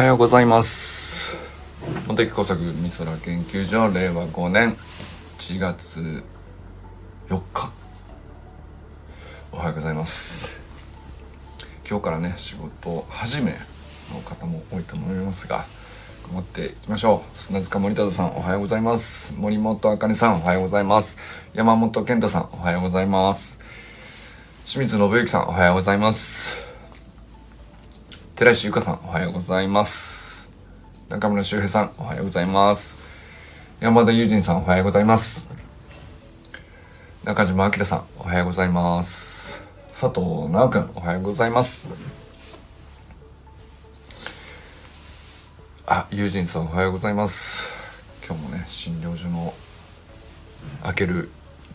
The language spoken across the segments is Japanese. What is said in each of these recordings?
はようございます。茂木工作美空研究所令和5年1月4日。おはようございます。今日からね仕事始めの方も多いと思いますが頑張っていきましょう。砂塚森田さんおはようございます。森本茜さんおはようございます。山本健太さんおはようございます。清水信之さんおはようございます。寺石由香さんおはようございます。中村修平さんおはようございます。山田友人さんおはようございます。中島明さんおはようございます。佐藤直くんおはようございます。あ友人さんおはようございます。今日もね診療所の開ける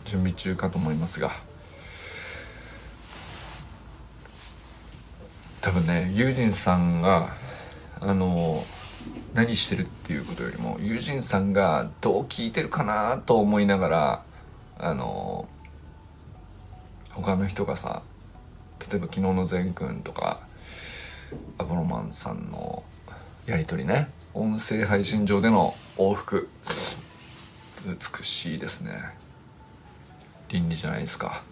準備中かと思いますが。多分ね友人さんがあの何してるっていうことよりも友人さんがどう聞いてるかなと思いながらあの他の人がさ例えば昨日の善くんとかアポロマンさんのやり取りね音声配信上での往復美しいですね。倫理じゃないですか。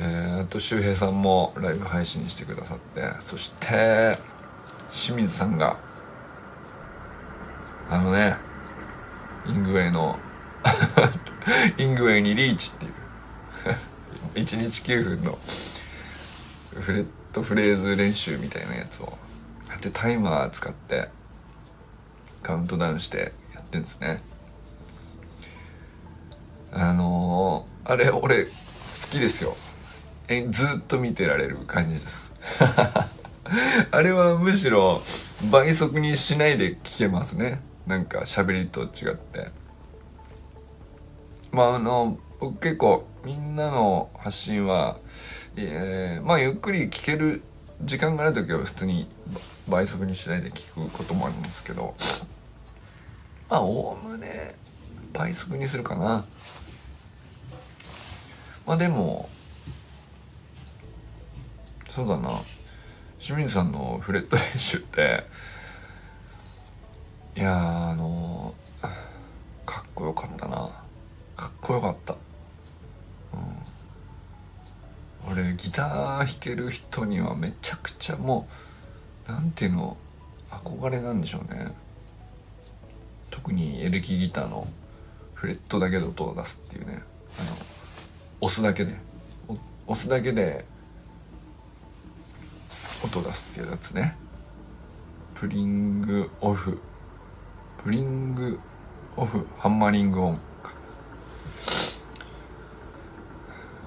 えー、あと周平さんもライブ配信してくださってそして清水さんがあのねイングウェイの イングウェイにリーチっていう 1日9分のフレットフレーズ練習みたいなやつをやってタイマー使ってカウントダウンしてやってんですね。あのー、あれ俺好きですよ。えずっと見てられる感じです。あれはむしろ倍速にしないで聞けますね。なんか喋りと違って。まああの僕結構みんなの発信は、えー、まあゆっくり聞ける時間がある時は普通に倍速にしないで聞くこともあるんですけど。まあおおむね倍速にするかな。まあでもそうだな。清水さんのフレット練習っていやあのかっこよかったな。かっこよかった。うん。俺ギター弾ける人にはめちゃくちゃもうなんていうの憧れなんでしょうね。特にエレキギターのフレットだけで音を出すっていうね。あの押すだけで。押すだけで音出すっていうやつね。プリングオフ。プリングオフ。ハンマリングオン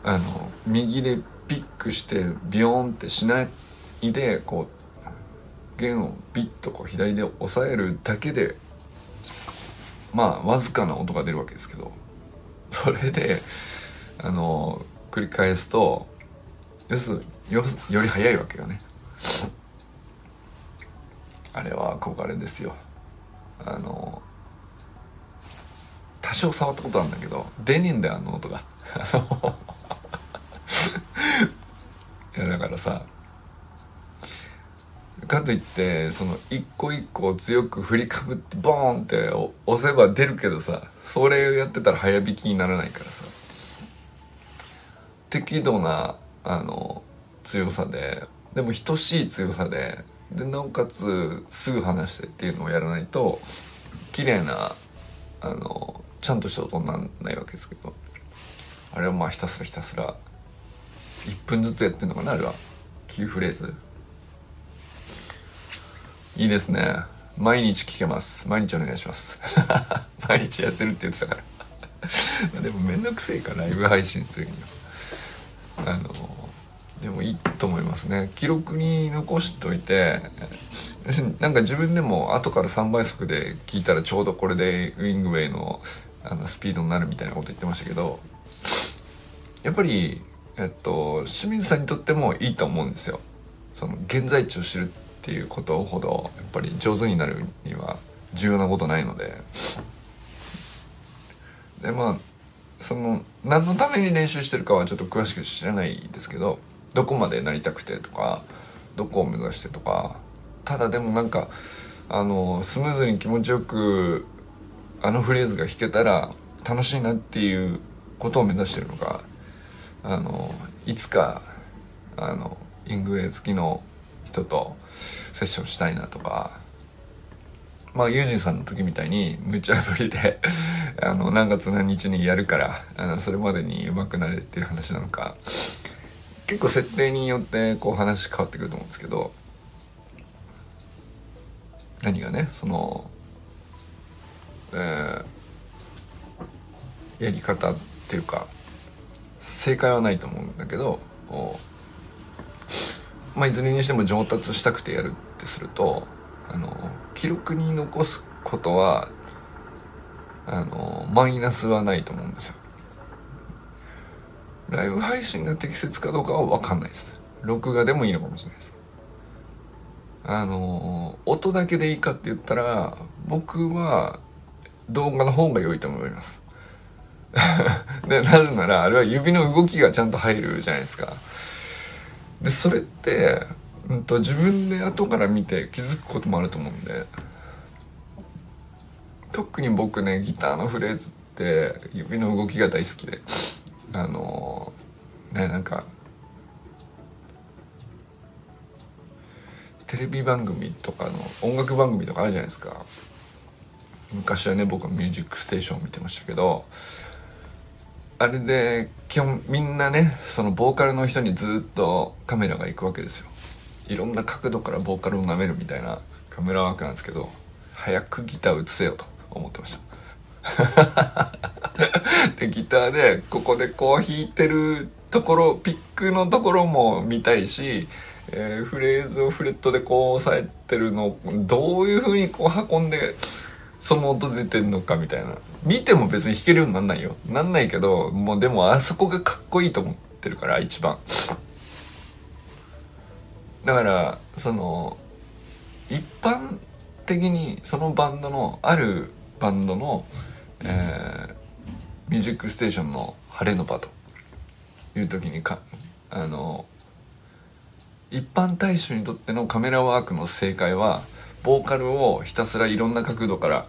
あの右でピックしてビヨーンってしないでこう弦をビッとこう左で押さえるだけでまあわずかな音が出るわけですけど。それであの繰り返すと要するによより速いわけよね。あれは憧れですよ。あの多少触ったことあるんだけど出ねえんだよあの音が。いやだからさかといってその一個一個強く振りかぶってボーンって押せば出るけどさそれをやってたら早弾きにならないからさ。適度なあの強さででも等しい強さででなおかつすぐ離してっていうのをやらないと綺麗なあのちゃんとした音にならないわけですけど。あれはまあひたすらひたすら1分ずつやってんのかなあれは。9フレーズ。いいですね。毎日聞けます。毎日お願いします。毎日やってるって言ってたから。でもめんどくせえからライブ配信するには。あのでもいいと思いますね記録に残しといて なんか自分でも後から3倍速で聞いたらちょうどこれでウィングウェイのあのスピードになるみたいなこと言ってましたけどやっぱり、えっと、清水さんにとってもいいと思うんですよ。その現在地を知るっていうことほどやっぱり上手になるには重要なことないのででまあその何のために練習してるかはちょっと詳しく知らないですけどどこまでなりたくてとかどこを目指してとかただでもなんかあのスムーズに気持ちよくあのフレーズが弾けたら楽しいなっていうことを目指してるのかあのいつかあのイングウェイ好きの人とセッションしたいなとかまあユージンさんの時みたいに無茶ぶりであの何月何日にやるからあのそれまでに上手くなれっていう話なのか結構設定によってこう話変わってくると思うんですけど何がねその、えー、やり方っていうか正解はないと思うんだけどまあいずれにしても上達したくてやるってするとあの記録に残すことはあのマイナスはないと思うんですよ。ライブ配信が適切かどうかは分かんないです。録画でもいいのかもしれないです。あの音だけでいいかって言ったら僕は動画の方が良いと思います。でなぜならあれは指の動きがちゃんと入るじゃないですか。でそれって、うんと、自分で後から見て気づくこともあると思うんで特に僕ねギターのフレーズって指の動きが大好きで。あのねなんかテレビ番組とかの音楽番組とかあるじゃないですか。昔はね僕は「ミュージックステーション」見てましたけどあれで基本みんなねそのボーカルの人にずっとカメラが行くわけですよ。いろんな角度からボーカルを舐めるみたいなカメラワークなんですけど早くギター映せよと思ってました。でギターでここでこう弾いてるところピックのところも見たいしえー、フレーズをフレットでこう押さえてるのをどういう風にこう運んでその音出てんのかみたいな。見ても別に弾けるようになんないよ。なんないけどもうでもあそこがかっこいいと思ってるから一番。だからその一般的にそのバンドのあるバンドの、えー、ミュージックステーションの晴れの場という時にかあの一般大衆にとってのカメラワークの正解はボーカルをひたすらいろんな角度から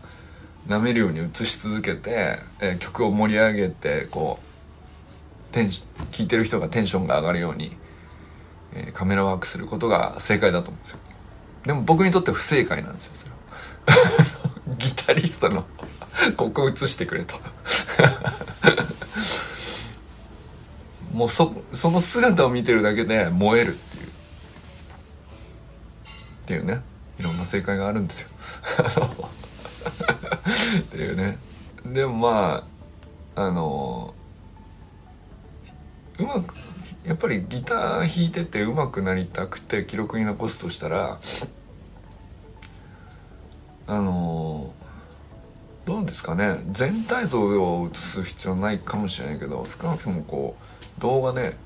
舐めるように映し続けて、えー、曲を盛り上げてこうテン聴いてる人がテンションが上がるように、えー、カメラワークすることが正解だと思うんですよ。でも僕にとって不正解なんですよそれは。ギタリストの ここ映してくれと。もうそその姿を見てるだけで燃えるっていう。っていうね。いろんな正解があるんですよ。っていうね。でもまああのうまくやっぱりギター弾いててうまくなりたくて記録に残すとしたらあのどうですかね。全体像を映す必要ないかもしれないけど少なくともこう動画で、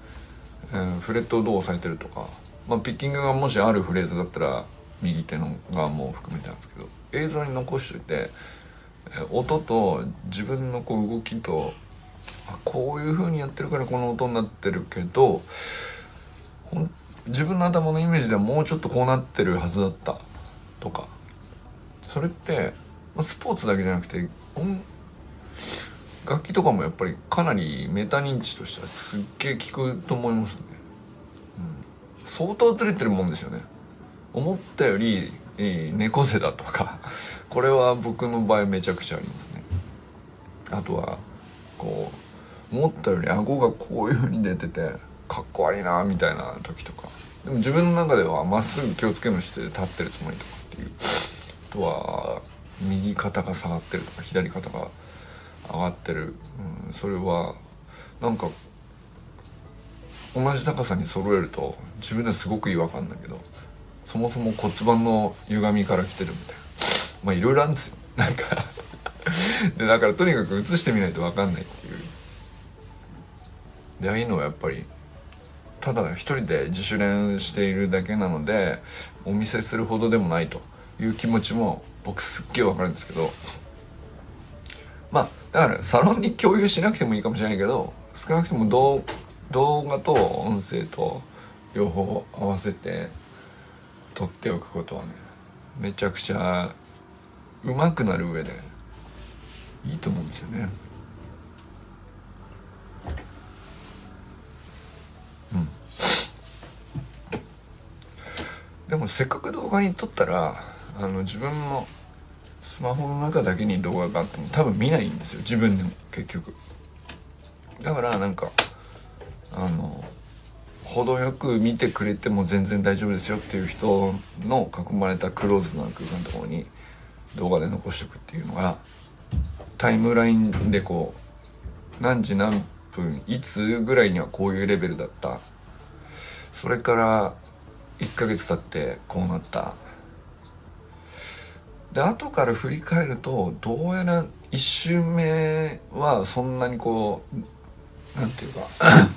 えー、フレットをどう押さえてるとかまあ、ピッキングがもしあるフレーズだったら右手の側も含めてなんですけど映像に残しといてえ音と自分のこう動きとあこういう風にやってるからこの音になってるけど自分の頭のイメージではもうちょっとこうなってるはずだったとかそれってスポーツだけじゃなくて楽器とかもやっぱりかなりメタ認知としてはすっげえ効くと思いますね。うん。相当ずれてるもんですよね。思ったより、えー、猫背だとか これは僕の場合めちゃくちゃありますね。あとはこう思ったより顎がこういう風に出ててかっこ悪いなみたいな時とか。でも自分の中ではまっすぐ気をつけの姿勢で立ってるつもりとかっていう。あとは右肩が下がってるとか左肩が上がってる、うん、それはなんか同じ高さに揃えると自分ではすごく違和感だけどそもそも骨盤の歪みから来てるみたいな。まあいろいろあるんですよ。なんか でだからとにかく映してみないと分かんないっていう。でああいうのはやっぱりただ一人で自主練しているだけなのでお見せするほどでもないという気持ちも僕すっげえ分かるんですけどまあだからサロンに共有しなくてもいいかもしれないけど少なくともどう動画と音声と両方合わせて取っておくことはねめちゃくちゃうまくなる上でいいと思うんですよね。うん。でもせっかく動画に撮ったらあの自分のスマホの中だけに動画があっても多分見ないんですよ自分でも結局。だからなんかあの程よく見てくれても全然大丈夫ですよっていう人の囲まれたクローズな空間のところに動画で残しておくっていうのがタイムラインでこう何時何分いつぐらいにはこういうレベルだった。それから1ヶ月経ってこうなった。で後から振り返るとどうやら1周目はそんなにこうなんていうか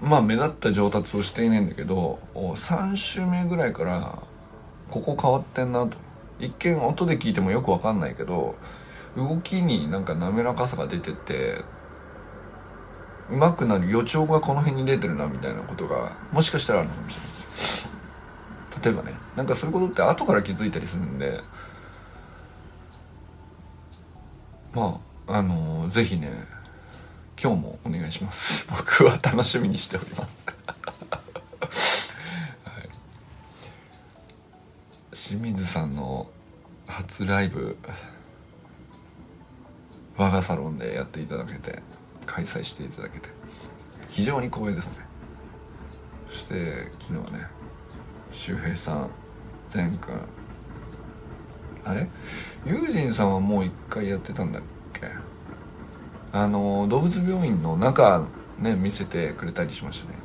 まあ目立った上達をしていないんだけど3週目ぐらいからここ変わってんなと。一見音で聞いてもよくわかんないけど動きになんか滑らかさが出てて上手くなる予兆がこの辺に出てるなみたいなことがもしかしたらあるのかもしれないです例えばねなんかそういうことって後から気づいたりするんでまああのー、ぜひね今日もお願いします。僕は楽しみにしております。はい、清水さんの初ライブ我がサロンでやっていただけて開催していただけて非常に光栄ですね。そして昨日はね周平さん善くんあれ？ユージンさんはもう一回やってたんだっけ？あの動物病院の中ね見せてくれたりしましたね。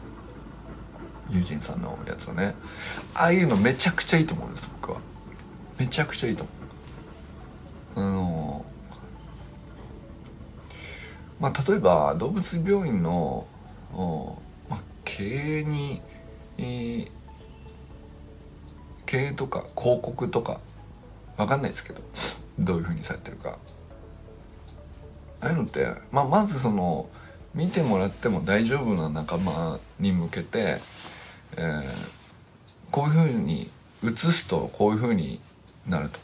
ユージンさんのやつはね。ああいうのめちゃくちゃいいと思うんです僕は。めちゃくちゃいいと思う。あのまあ例えば動物病院の、まあ、経営に、えー、経営とか広告とかわかんないですけどどういうふうにされてるかああいうのって、まあ、まずその見てもらっても大丈夫な仲間に向けて、えー、こういうふうに映すとこういうふうになると。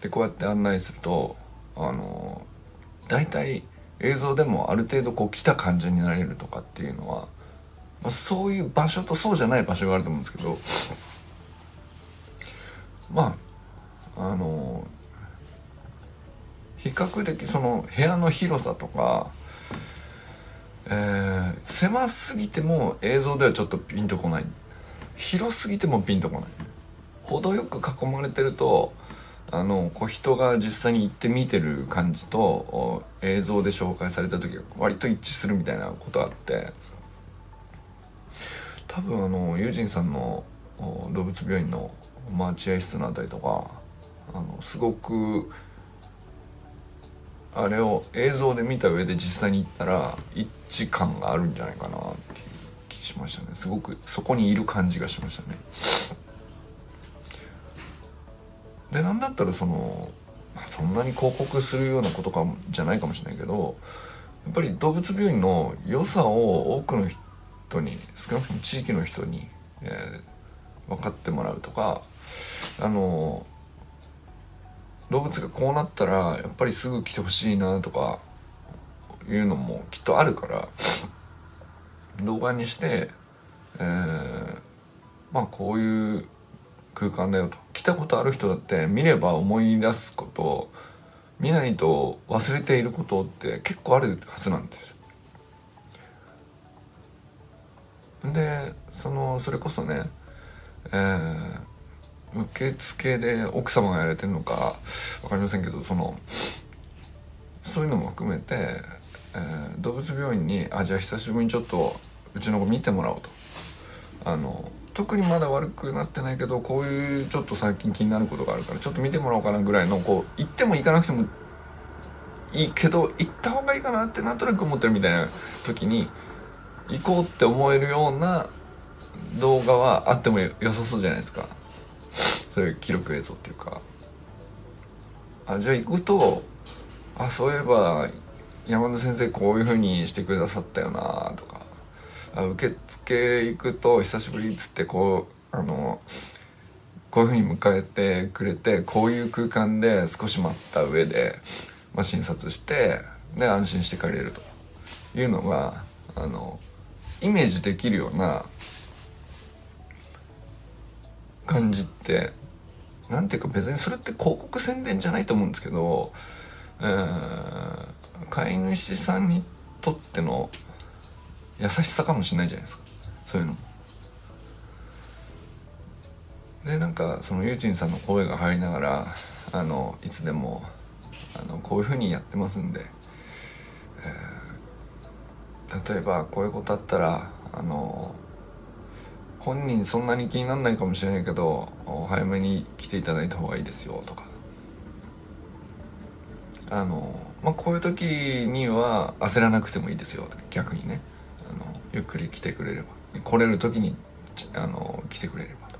でこうやって案内するとあの大体映像でもある程度こう来た感じになれるとかっていうのは、まあ、そういう場所とそうじゃない場所があると思うんですけどまああの比較的その部屋の広さとか、えー、狭すぎても映像ではちょっとピンとこない。広すぎてもピンとこない。程よく囲まれてるとあのこう人が実際に行って見てる感じと映像で紹介された時が割と一致するみたいなことあって。多分あのユージンさんの動物病院の待合室のあたりとかあのすごくあれを映像で見た上で実際に行ったら一致感があるんじゃないかなっていう気しましたね。すごくそこにいる感じがしましたね。でなんだったらそのまあそんなに広告するようなことかじゃないかもしれないけどやっぱり動物病院の良さを多くの人に少なくとも地域の人に、えー、分かってもらうとかあの動物がこうなったらやっぱりすぐ来てほしいなとかいうのもきっとあるから動画にして、えー、まあこういう空間だよと来たことある人だって見れば思い出すこと見ないと忘れていることって結構あるはずなんです。でそのそれこそね、えー、受付で奥様がやれてるのか分かりませんけどそのそういうのも含めて、えー、動物病院にあじゃあ久しぶりにちょっとうちの子見てもらおうと。あの特にまだ悪くなってないけどこういうちょっと最近気になることがあるからちょっと見てもらおうかなぐらいのこう行っても行かなくてもいいけど行った方がいいかなってなんとなく思ってるみたいな時に行こうって思えるような動画はあっても良さそうじゃないですか。そういう記録映像っていうか。あじゃあ行くとあそういえば山田先生こういう風にしてくださったよなとか。あ受付行くと久しぶりっつってこうあのこういうふうに迎えてくれてこういう空間で少し待った上で、まあ、診察してで安心して帰れるというのがあのイメージできるような感じってなんていうか別にそれって広告宣伝じゃないと思うんですけど、えー、飼い主さんにとっての優しさかもしれないじゃないですかそういうのも。でなんかそのゆうちんさんの声が入りながらあのいつでもあのこういうふうにやってますんで、えー、例えばこういうことあったらあの本人そんなに気にならないかもしれないけど早めに来ていただいた方がいいですよとか。あの、まあ、こういう時には焦らなくてもいいですよ逆にね。あのゆっくり来てくれれば。来れる時にあの来てくれればと。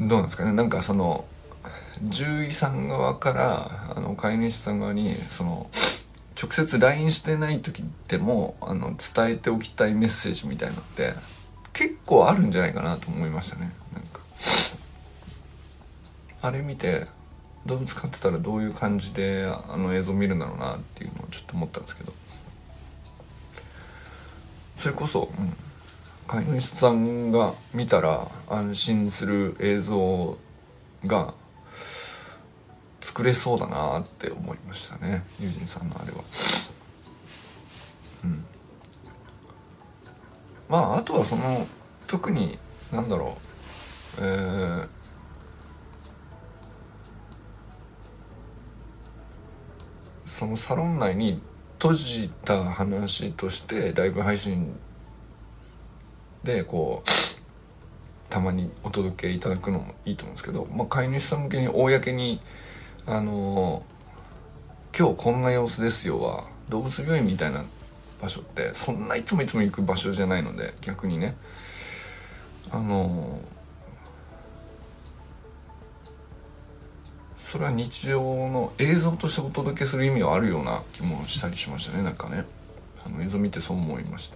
どうなんですかね？なんかその獣医さん側からあの飼い主さん側にその直接 LINE してない時でもあの伝えておきたいメッセージみたいなのって結構あるんじゃないかなと思いましたね。なんか。あれ見て動物飼ってたらどういう感じであの映像見るんだろうなっていうのをちょっと思ったんですけど。それこそ、うん、飼い主さんが見たら安心する映像が作れそうだなって思いましたねユージンさんのあれは。うんまああとはその特になんだろうえー、そのサロン内に閉じた話としてライブ配信でこうたまにお届けいただくのもいいと思うんですけど、まあ、飼い主さん向けに公にあの今日こんな様子ですよは動物病院みたいな場所ってそんないつもいつも行く場所じゃないので逆にね。あのそれは日常の映像としてお届けする意味はあるような気もしたりしましたねなんかね。あの映像見てそう思いまし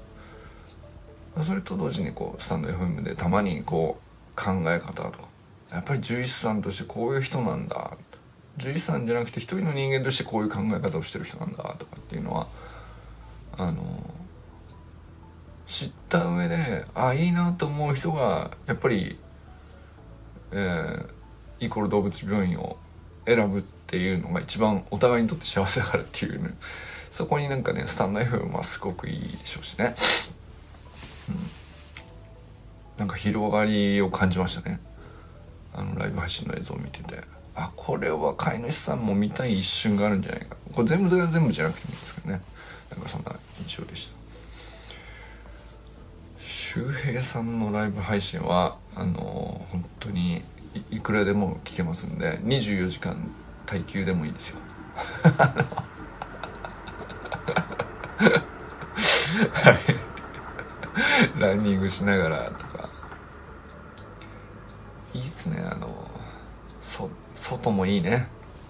た。それと同時にこうスタンド FM でたまにこう考え方とか。やっぱり獣医師さんとしてこういう人なんだ獣医さんじゃなくて一人の人間としてこういう考え方をしてる人なんだとかっていうのはあの知った上でああいいなと思う人がやっぱり、えー、イコール動物病院を選ぶっていうのが一番お互いにとって幸せだからっていうねそこになんかねスタンド FM はすごくいいでしょうしね、うん、なんか広がりを感じましたね。あのライブ配信の映像を見てて。あこれは飼い主さんも見たい一瞬があるんじゃないか。これ全部全部じゃなくてもいいんですけどね。なんかそんな印象でした。周平さんのライブ配信はあの本当にいくらでも聞けますんで24時間耐久でもいいですよ。はい。ランニングしながらとか。いいっすねあのそ外もいいね。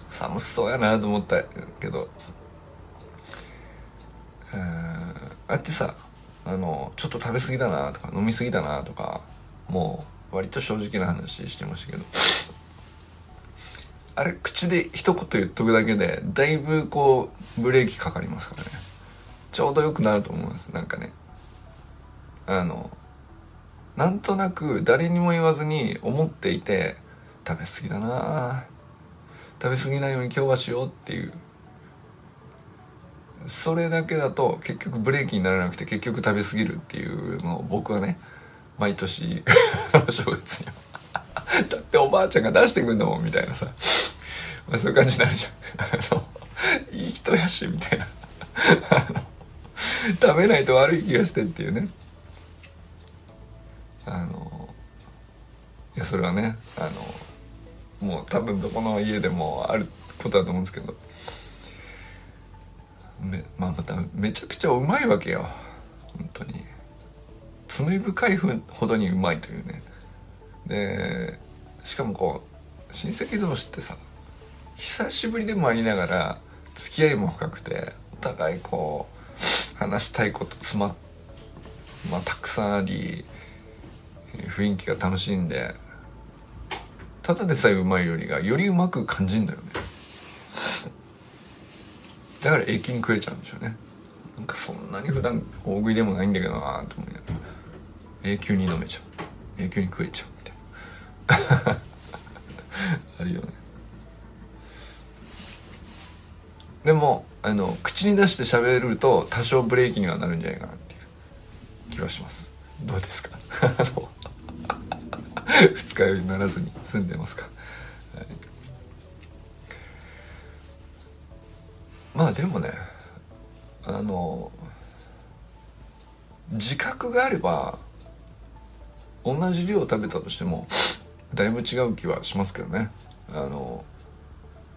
寒そうやなと思ったけど。えー、ああやってさあのちょっと食べ過ぎだなとか飲み過ぎだなとかもう割と正直な話してましたけど。あれ口で一言言っとくだけでだいぶこうブレーキかかりますからね。ちょうどよくなると思いますなんかね。あのなんとなく誰にも言わずに思っていて食べ過ぎだな。食べ過ぎないように今日はしようっていう。それだけだと結局ブレーキにならなくて結局食べ過ぎるっていうのを僕はね毎年 正月に。だっておばあちゃんが出してくんだもんみたいなさ、まあ、そういう感じになるじゃん。いい人やしみたいな。食べないと悪い気がしてっていうね。あのいやそれはねあのもう多分どこの家でもあることだと思うんですけど。めまあまためちゃくちゃうまいわけよ。本当に。罪深いほどにうまいというね。でしかもこう親戚同士ってさ久しぶりでもありながら付き合いも深くてお互いこう話したいこと詰まっまあ、たくさんあり雰囲気が楽しいんでただでさえうまい料理がよりうまく感じんだよね。だから永久に食えちゃうんでしょうね。なんかそんなに普段大食いでもないんだけどなと思いながら。永久に飲めちゃう。永久に食えちゃうみたいな。あるよね。でもあの口に出して喋ると多少ブレーキにはなるんじゃないかなっていう気はします。どうですか？二日酔いにならずに済んでますか、はい、まあでもねあの自覚があれば同じ量食べたとしてもだいぶ違う気はしますけどね。あの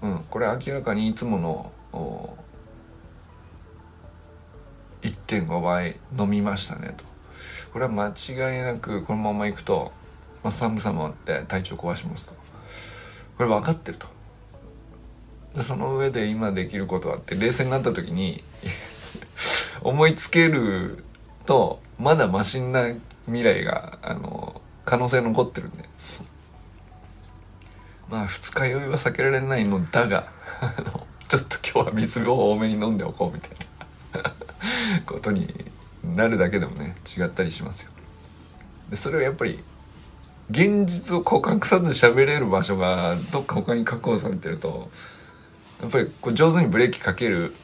うんこれ明らかにいつもの1.5倍飲みましたねと。これは間違いなくこのままいくと、まあ、寒さもあって体調壊しますと。これ分かってると。でその上で今できることはって冷静になった時に 思いつけるとまだマシな未来があの可能性残ってるんで。まあ二日酔いは避けられないのだがちょっと今日は水を多めに飲んでおこうみたいな。ことになるだけでもね違ったりしますよ。でそれはやっぱり現実をこう隠さず喋れる場所がどっか他に確保されてるとやっぱりこう上手にブレーキかける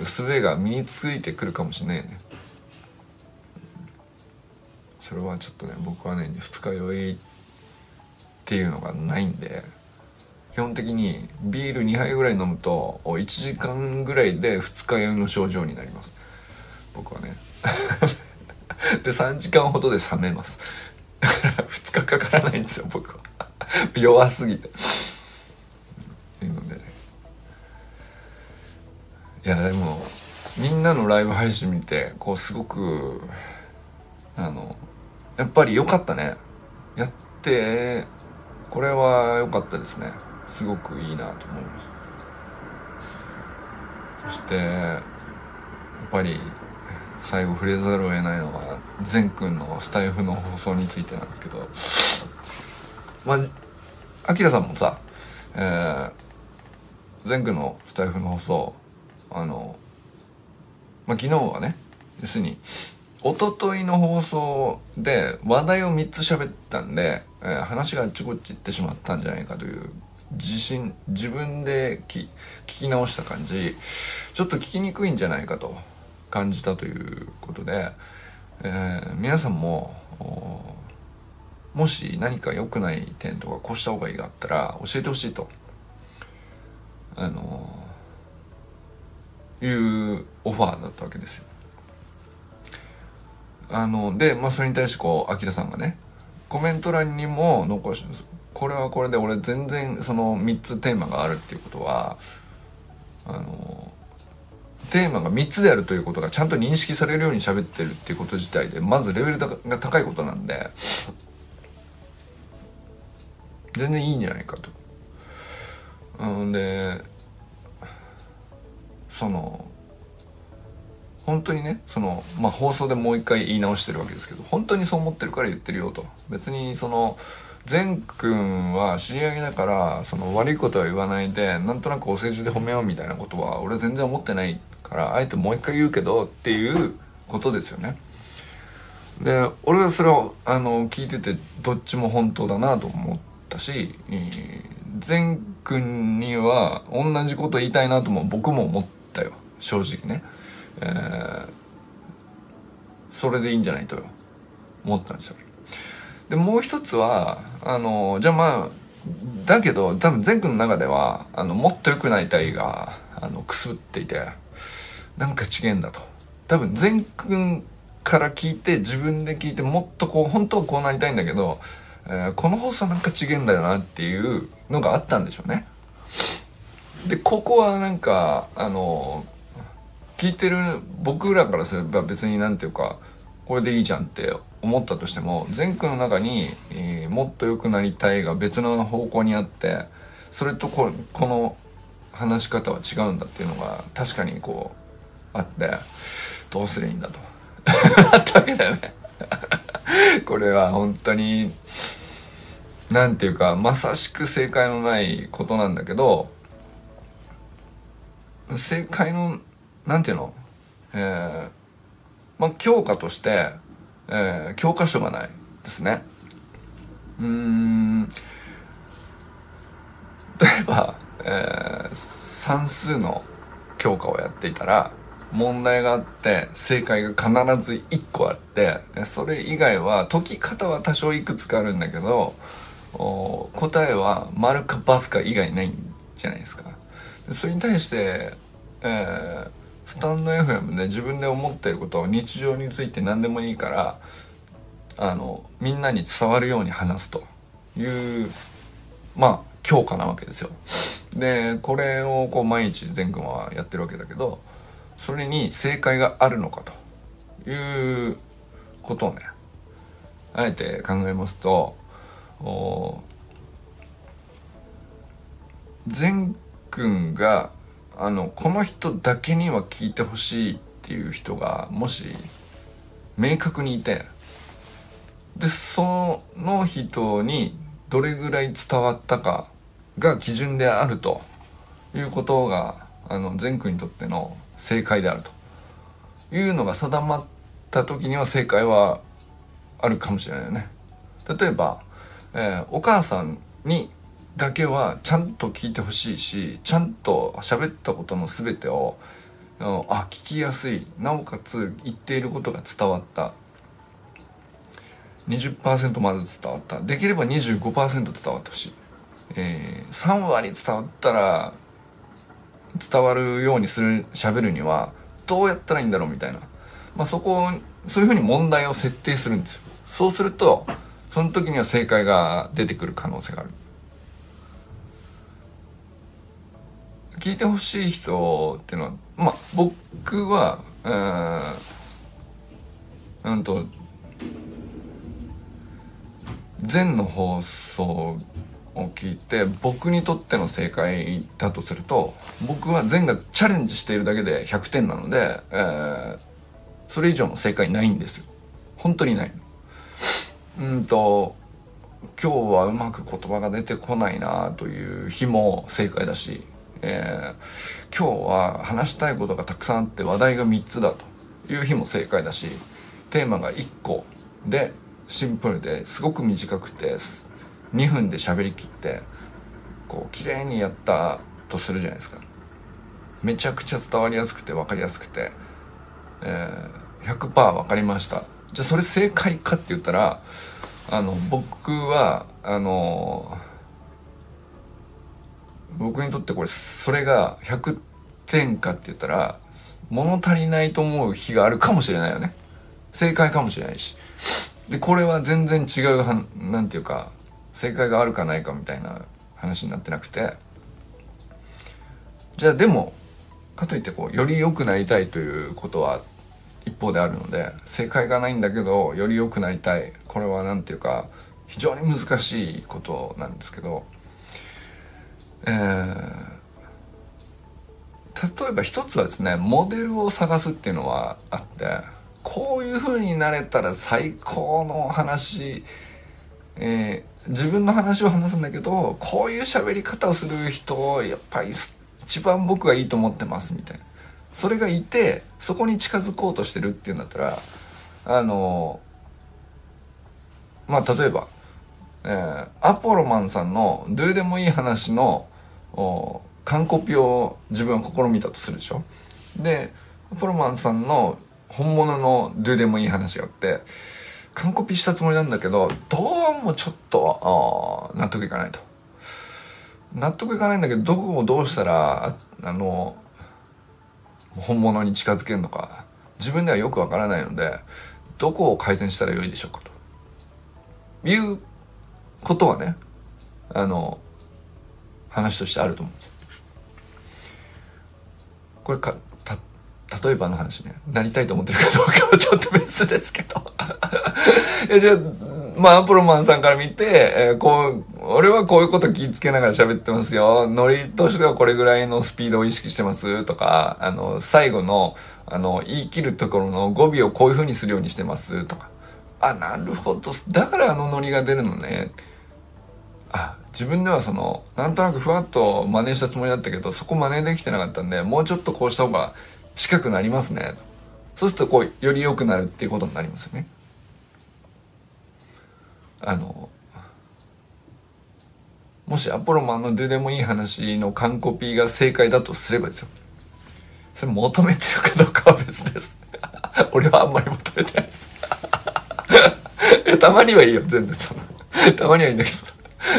術が身についてくるかもしれないよね。それはちょっとね僕はね二日酔いっていうのがないんで基本的にビール2杯ぐらい飲むと1時間ぐらいで二日酔いの症状になります。僕はね。で3時間ほどで冷めます。2日かからないんですよ僕は。弱すぎて。いうので。ねいやでもみんなのライブ配信見てこうすごくあのやっぱり良かったね。やってこれは良かったですね。すごくいいなと思います。そしてやっぱり最後触れざるを得ないのは善くんのスタイフの放送についてなんですけどまあアキラさんもさえー、善くんのスタイフの放送あのまあ昨日はね要するに一昨日の放送で話題を3つ喋ったんで、えー、話があっちこっち行ってしまったんじゃないかという自信自分で聞き直した感じちょっと聞きにくいんじゃないかと感じたということで、えー、皆さんももし何か良くない点とかこうした方がいいがあったら教えてほしいとあのいうオファーだったわけですよ。あので、まあ、それに対してこうアキラさんがねコメント欄にも残してこれはこれで俺全然その3つテーマがあるっていうことはあのテーマが3つであるということがちゃんと認識されるように喋ってるっていうこと自体でまずレベルが高いことなんで全然いいんじゃないかと。うんでその本当にねその、まあ、放送でもう一回言い直してるわけですけど本当にそう思ってるから言ってるよと別にその善くんは知り合いだからその悪いことは言わないでなんとなくお世辞で褒めようみたいなことは俺全然思ってないからあえてもう一回言うけどっていうことですよね。で俺はそれをあの聞いててどっちも本当だなと思ったし善くんには同じこと言いたいなとも僕も思ったよ正直ね。えー、それでいいんじゃないと思ったんですよ。でもう一つはあのじゃあまあだけど多分善くんの中ではあのもっと良くなりたいがあのくすぶっていてなんか違えんだと多分善くんから聞いて自分で聞いてもっとこう本当はこうなりたいんだけど、えー、この放送なんか違えんだよなっていうのがあったんでしょうね。でここはなんかあの聞いてる僕らからすれば別になんていうかこれでいいじゃんって思ったとしても善くんの中に、えー、もっと良くなりたいが別の方向にあってそれとここの話し方は違うんだっていうのが確かにこうあってどうすりゃいいんだと。あったわけだよね。これは本当になんていうかまさしく正解のないことなんだけど正解のなんていうの？えー、まあ教科として、えー、教科書がないですね。うん。例えば、えー、算数の教科をやっていたら問題があって正解が必ず1個あってそれ以外は解き方は多少いくつかあるんだけど答えは丸かバスか以外ないんじゃないですか。それに対して、えー、スタンド FM で自分で思ってることを日常について何でもいいからあのみんなに伝わるように話すというまあ強化なわけですよ。でこれをこう毎日善くんはやってるわけだけどそれに正解があるのかということをねあえて考えますと善くんがあのこの人だけには聞いてほしいっていう人がもし明確にいてでその人にどれぐらい伝わったかが基準であるということがあの善くんにとっての正解であるというのが定まった時には正解はあるかもしれないよね。例えば、えー、お母さんにだけはちゃんと聞いてほしいしちゃんと喋ったことの全てをあ聞きやすい。なおかつ言っていることが伝わった。20%まず伝わった。できれば25%伝わってほしい、えー、3割伝わったら伝わるようにする喋るにはどうやったらいいんだろうみたいな、まあ、そこをそういうふうに問題を設定するんですよ。そうするとその時には正解が出てくる可能性がある。聞いてほしい人っていうのはまあ僕はうんうんと前の放送を聞いて僕にとっての正解だとすると僕は善がチャレンジしているだけで100点なので、えー、それ以上の正解ないんですよ。本当にない。うんと今日はうまく言葉が出てこないなという日も正解だし、えー、今日は話したいことがたくさんあって話題が3つだという日も正解だしテーマが1個でシンプルですごく短くて2分で喋りきってこう綺麗にやったとするじゃないですか。めちゃくちゃ伝わりやすくて分かりやすくて、えー、100%分かりました。じゃあそれ正解かって言ったらあの僕はあの僕にとってこれそれが100点かって言ったら物足りないと思う日があるかもしれないよね。正解かもしれないし。でこれは全然違うはなんていうか正解があるかないかみたいな話になってなくて。じゃあでもかといってこうより良くなりたいということは一方であるので正解がないんだけどより良くなりたい。これは何て言うか非常に難しいことなんですけど、えー、例えば一つはですねモデルを探すっていうのはあってこういう風になれたら最高の話、えー、自分の話を話すんだけどこういう喋り方をする人をやっぱり一番僕がいいと思ってますみたいな。それがいてそこに近づこうとしてるっていうんだったらあのまあ例えば、えー、アポロマンさんのどうでもいい話の完コピを自分は試みたとするでしょ。でアポロマンさんの本物のどうでもいい話があって完コピしたつもりなんだけどどうもちょっと納得いかないと。納得いかないんだけどどこをどうしたらあの本物に近づけるのか自分ではよくわからないのでどこを改善したらよいでしょうかと。いうことはねあの話としてあると思うんですこれか例えばの話ね、なりたいと思ってるかどうかはちょっと別ですけど。えじゃあ、まあ、アポロマンさんから見て、えー、こう、俺はこういうこと気ぃつけながら喋ってますよ。ノリとしてはこれぐらいのスピードを意識してます。とか、あの、最後の、あの、言い切るところの語尾をこういう風にするようにしてます。とか、あなるほど。だからあのノリが出るのね。あ自分ではそのなんとなくふわっと真似したつもりだったけどそこ真似できてなかったんでもうちょっとこうした方が近くなりますね。そうするとこうより良くなるっていうことになりますよね。あのもしアポロマンの出でもいい話の完コピーが正解だとすればですよ。それ求めてるかどうかは別です。俺はあんまり求めてないです。たまにはいいよ全然そのたまにはいいんだけど。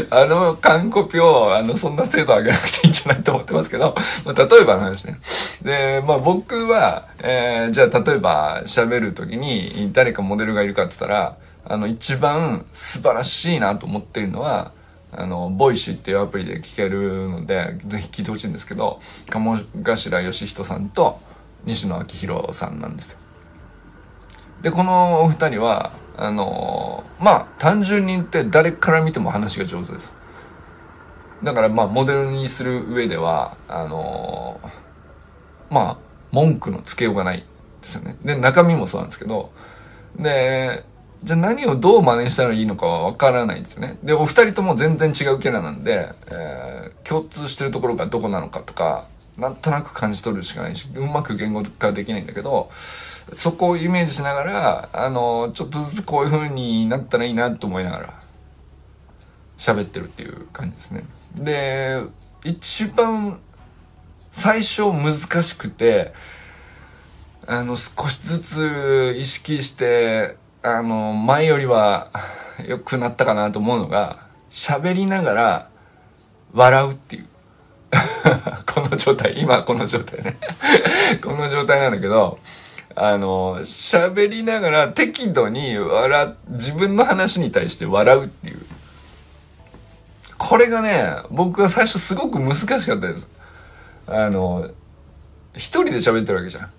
あの、完コピを、あの、そんな精度上げなくていいんじゃないと思ってますけど、まあ、例えばの話ね。で、まあ僕は、えー、じゃあ例えば喋るときに誰かモデルがいるかって言ったら、あの、一番素晴らしいなと思ってるのは、あの、 Voicy っていうアプリで聞けるので、ぜひ聞いてほしいんですけど、鴨頭義人さんと西野亮廣さんなんですよ。で、このお二人は、あのまあ単純に言って誰から見ても話が上手です。だからまあモデルにする上ではあのまあ文句のつけようがないですよね。で中身もそうなんですけどでじゃあ何をどう真似したらいいのかはわからないんですよね。でお二人とも全然違うキャラなんで、えー、共通してるところがどこなのかとかなんとなく感じ取るしかないしうまく言語化できないんだけどそこをイメージしながら、あの、ちょっとずつこういう風になったらいいなと思いながら、喋ってるっていう感じですね。で、一番最初難しくて、あの、少しずつ意識して、あの、前よりは 良くなったかなと思うのが、喋りながら笑うっていう。この状態、今この状態ね この状態なんだけど、あの、喋りながら適度に笑、自分の話に対して笑うっていう。これがね、僕は最初すごく難しかったです。あの、一人で喋ってるわけじゃん。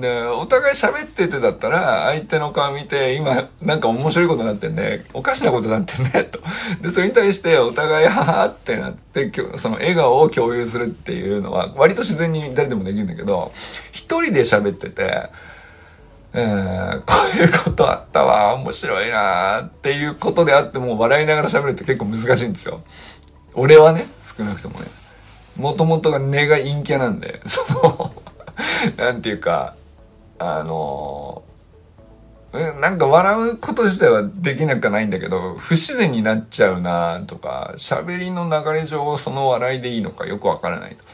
で、お互い喋っててだったら、相手の顔見て、今、なんか面白いことになってんね、おかしなことになってんね、と。で、それに対して、お互い、ははってなって、その笑顔を共有するっていうのは、割と自然に誰でもできるんだけど、一人で喋ってて、えー、こういうことあったわ、面白いなっていうことであっても、笑いながら喋るって結構難しいんですよ。俺はね、少なくともね。もともとが根が陰キャなんで、そのなんていうか、あのなんか笑うこと自体はできなくはないんだけど、不自然になっちゃうなとか、喋りの流れ上その笑いでいいのかよくわからないと。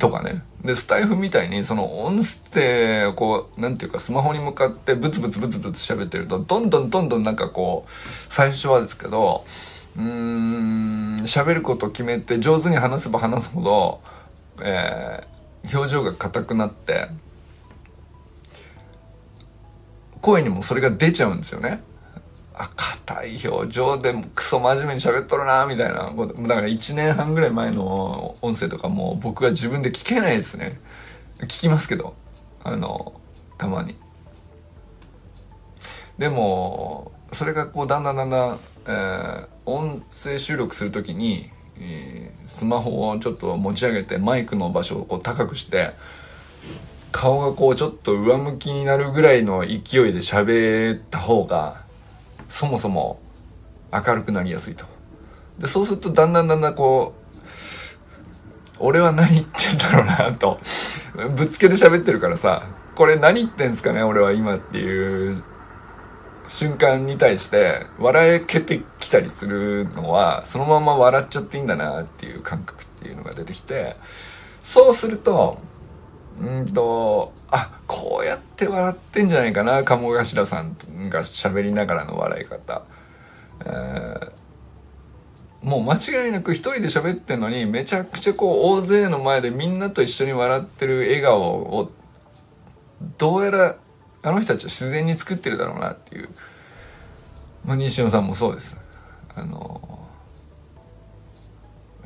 とかね。で、スタイフみたいにその音声をこう、なんていうかスマホに向かってブツブツブツブツ喋ってると、どんどんどんどんなんかこう、最初はですけど、うーん、喋ることを決めて上手に話せば話すほど、えー、表情が硬くなって声にもそれが出ちゃうんですよね。あ硬い表情でもクソ真面目に喋っとるなみたいな。だから1年半ぐらい前の音声とかも僕は自分で聞けないですね。聞きますけど。あのたまに。でもそれがこうだんだんだんだん、えー、音声収録する時にえ、スマホをちょっと持ち上げてマイクの場所をこう高くして顔がこうちょっと上向きになるぐらいの勢いで喋った方がそもそも明るくなりやすいと。でそうするとだんだんだんだんこう俺は何言ってんだろうなとぶつけて喋ってるからさこれ何言ってんすかね俺は今っていう瞬間に対して笑えけてきたりするのはそのまま笑っちゃっていいんだなっていう感覚っていうのが出てきてそうするとうんとあこうやって笑ってんじゃないかな鴨頭さんが喋りながらの笑い方、えー、もう間違いなく一人で喋ってんのにめちゃくちゃこう大勢の前でみんなと一緒に笑ってる笑顔をどうやらあの人たちは自然に作ってるだろうなっていう、まあ、西野さんもそうです。あの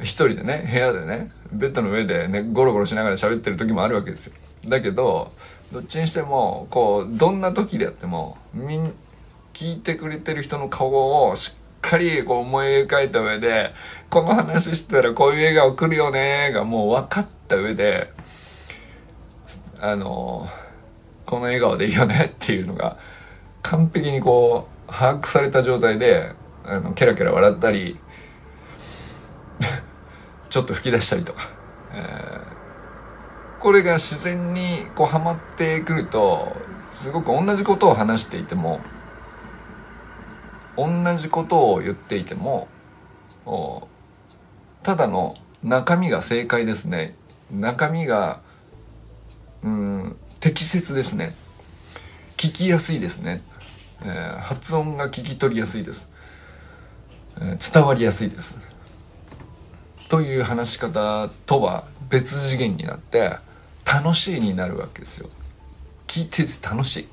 一人でね部屋でねベッドの上でねゴロゴロしながら喋ってる時もあるわけですよ。だけどどっちにしてもこうどんな時であってもみん聞いてくれてる人の顔をしっかりこう思い描いた上でこの話したらこういう笑顔来るよねがもう分かった上であのこの笑顔でいいよねっていうのが完璧にこう把握された状態であのケラケラ笑ったり ちょっと吹き出したりとか、えー、これが自然にこうハマってくるとすごく同じことを話していても同じことを言っていてもただの中身が正解ですね。中身がうん適切ですね。聞きやすいですね、えー、発音が聞き取りやすいです、えー、伝わりやすいです。という話し方とは別次元になって楽しいになるわけですよ。聞いてて楽しい。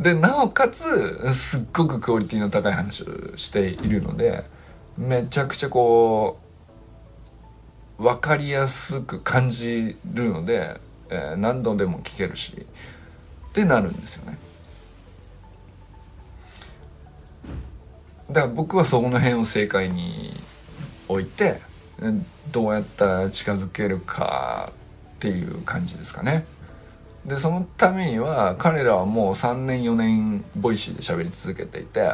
でなおかつすっごくクオリティの高い話をしているのでめちゃくちゃこう分かりやすく感じるのでえー、何度でも聞けるしってなるんですよね。だから僕はそこの辺を正解に置いてどうやったら近づけるかっていう感じですかね。でそのためには彼らはもう3年4年 Voicy で喋り続けていて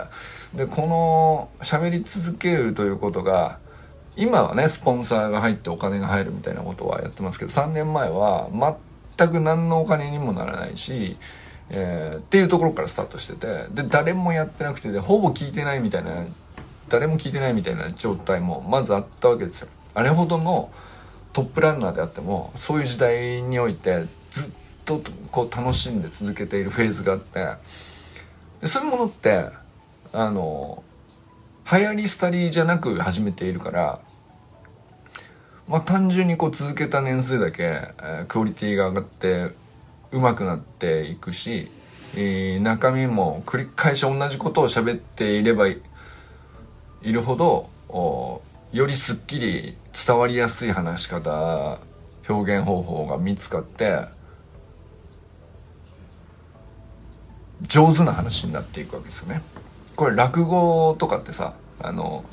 でこの喋り続けるということが今はねスポンサーが入ってお金が入るみたいなことはやってますけど3年前は全く何のお金にもならないし、えー、っていうところからスタートしててで誰もやってなくてでほぼ聞いてないみたいな誰も聞いてないみたいな状態もまずあったわけですよ。あれほどのトップランナーであってもそういう時代においてずっとこう楽しんで続けているフェーズがあってでそういうものってあの流行り廃りじゃなく始めているからまあ単純にこう続けた年数だけ、えー、クオリティが上がって上手くなっていくし、えー、中身も繰り返し同じことを喋っていればいるほどおよりすっきり伝わりやすい話し方表現方法が見つかって上手な話になっていくわけですよね。これ落語とかってさあの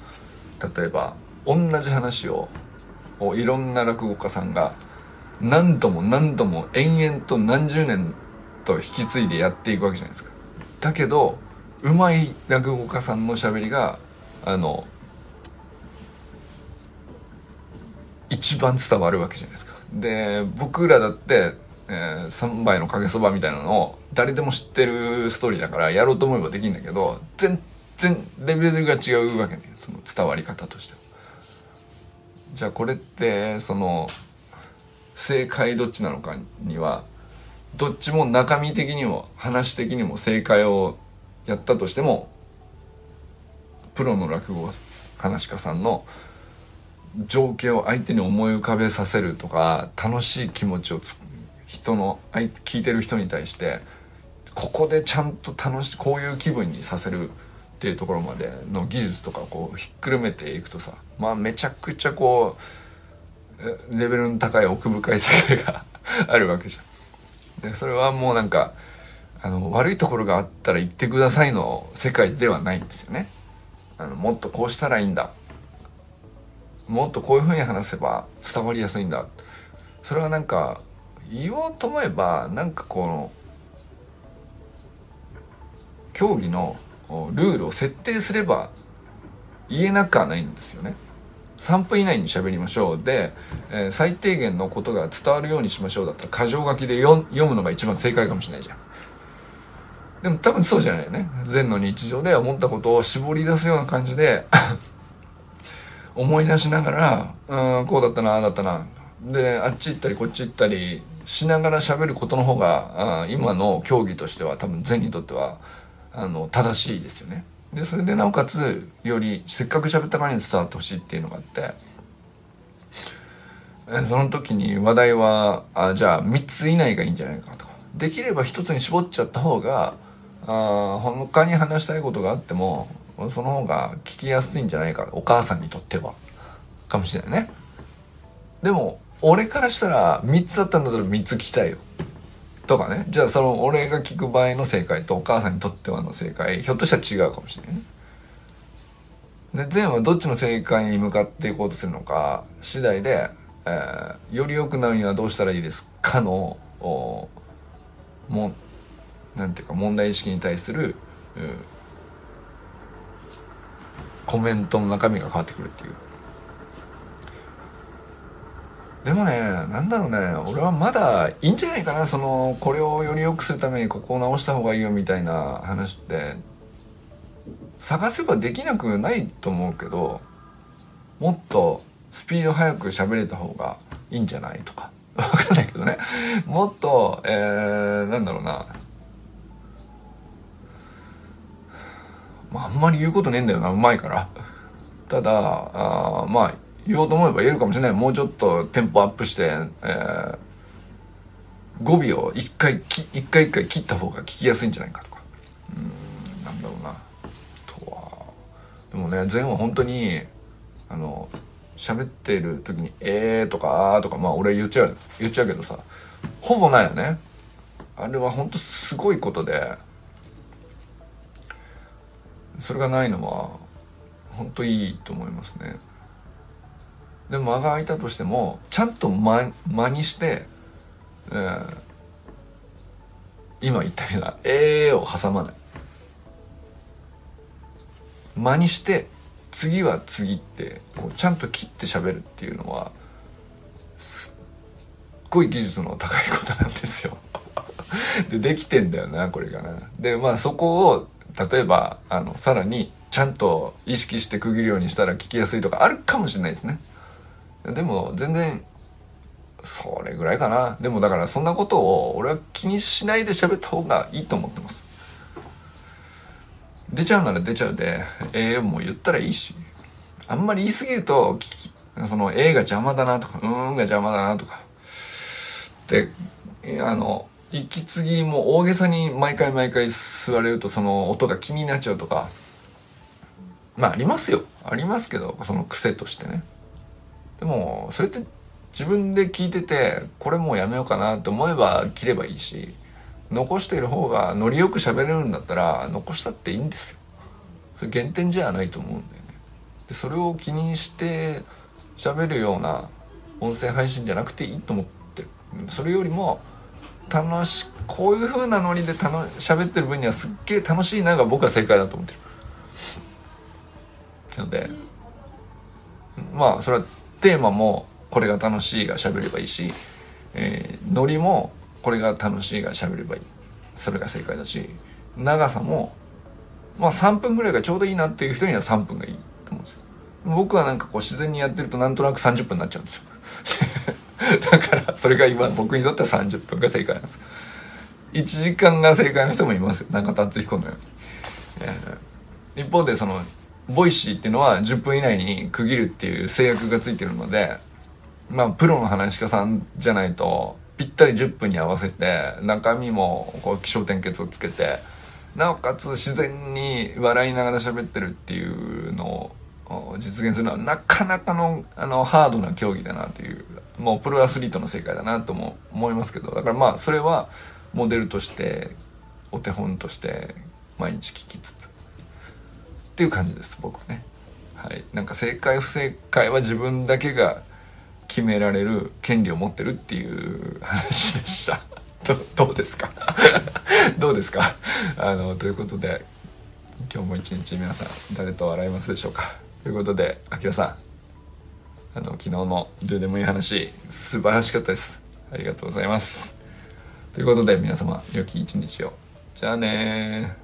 例えば同じ話をいろんな落語家さんが何度も何度も延々と何十年と引き継いでやっていくわけじゃないですか。だけどうまい落語家さんのしゃべりがあの一番伝わるわけじゃないですか。で僕らだって、えー、3杯のかけそばみたいなのを誰でも知ってるストーリーだからやろうと思えばできるんだけど全然レベルが違うわけねその伝わり方としては。じゃあこれってその正解どっちなのかにはどっちも中身的にも話的にも正解をやったとしてもプロの落語話家さんの情景を相手に思い浮かべさせるとか楽しい気持ちを人の聞いてる人に対してここでちゃんと楽しいこういう気分にさせるっていうところまでの技術とかこうひっくるめていくとさまあめちゃくちゃこうレベルの高い奥深い世界が あるわけじゃん。でそれはもうなんかあの悪いところがあったら言ってくださいの世界ではないんですよね。あのもっとこうしたらいいんだ。もっとこういうふうに話せば伝わりやすいんだ。それはなんか言おうと思えばなんかこの競技のルールを設定すれば言えなくはないんですよね。3分以内に喋りましょうで、えー、最低限のことが伝わるようにしましょうだったら箇条書きで読むのが一番正解かもしれないじゃん。でも多分そうじゃないよね。禅の日常で思ったことを絞り出すような感じで 思い出しながら、うん、こうだったな、ああだったな。で、あっち行ったりこっち行ったりしながら喋ることの方が、今の競技としては多分禅にとってはあの正しいですよね。でそれでなおかつよりせっかく喋ったからに伝わってほしいっていうのがあって。その時に話題はあじゃあ3つ以内がいいんじゃないかと。かできれば1つに絞っちゃった方があ他に話したいことがあってもその方が聞きやすいんじゃないか。お母さんにとっては。かもしれないね。でも俺からしたら3つあったんだったら3つ聞きたいよ。とかねじゃあその俺が聞く場合の正解とお母さんにとってはの正解ひょっとしたら違うかもしれないね。で善はどっちの正解に向かっていこうとするのか次第で、えー、より良くなるにはどうしたらいいですかのもなんていうか問題意識に対するう、コメントの中身が変わってくるっていうでもねなんだろうね俺はまだいいんじゃないかなそのこれをより良くするためにここを直した方がいいよみたいな話って探せばできなくないと思うけどもっとスピード速く喋れた方がいいんじゃないとか わかんないけどね。もっとえー、なんだろうな。まああんまり言うことねえんだよなうまいから。ただあまあ言おうと思えば言えるかもしれない。もうちょっとテンポアップして、えー、語尾を一回き一回一回切った方が聞きやすいんじゃないかとか。うんなんだろうな。とは。でもね前は本当にあの喋ってる時に「えー」とか「あー」とかまあ俺言っちゃう言っちゃうけどさほぼないよね。あれは本当すごいことでそれがないのは本当いいと思いますね。で間が空いたとしてもちゃんと間間にして、えー、今言ったような「えー」を挟まない。間にして次は次ってこうちゃんと切って喋るっていうのはすっごい技術の高いことなんですよ。でできてんだよなこれがな。でまあそこを例えばあのさらにちゃんと意識して区切るようにしたら聞きやすいとかあるかもしれないですね。でも全然それぐらいかな。でもだからそんなことを俺は気にしないで喋った方がいいと思ってます。出ちゃうなら出ちゃうでええも言ったらいいし。あんまり言い過ぎるとその A が邪魔だなとかうんが邪魔だなとか。であの息継ぎも大げさに毎回毎回座れるとその音が気になっちゃうとか。まあありますよ。ありますけどその癖としてね。でもそれって自分で聞いててこれもうやめようかなって思えば切ればいいし残している方がノリよく喋れるんだったら残したっていいんですよ。それ減点じゃないと思うんだよね。でそれを気にして喋るような音声配信じゃなくていいと思ってる。それよりも楽しこういう風なノリで楽喋ってる分にはすっげえ楽しいなが僕は正解だと思ってる。なのでまあそれはテーマもこれが楽しいが喋ればいいし、えー、ノリもこれが楽しいが喋ればいい。それが正解だし長さもまあ3分ぐらいがちょうどいいなっていう人には3分がいいと思うんですよ。僕はなんかこう自然にやってるとなんとなく30分になっちゃうんですよ。だからそれが今僕にとっては30分が正解なんです。1時間が正解の人もいますよ。中田敦彦のように、えー、一方でその Voicy っていうのは10分以内に区切るっていう制約がついてるので、まあ、プロの噺家さんじゃないと、ぴったり10分に合わせて、中身もこう起承転結をつけて、なおかつ自然に笑いながら喋ってるっていうのを実現するのはなかなかのあのハードな競技だなという、もうプロアスリートの世界だなとも思いますけど、だからまあそれはモデルとして、お手本として毎日聞きつつ、っていう感じです僕はね。はい、なんか正解不正解は自分だけが決められる権利を持ってるっていう話でした。どうですか？どうですか？あのということで今日も一日皆さん誰と笑いますでしょうか？ということであきらさん。あの昨日のどうでもいい話素晴らしかったです。ありがとうございます。ということで皆様良き一日を。じゃあね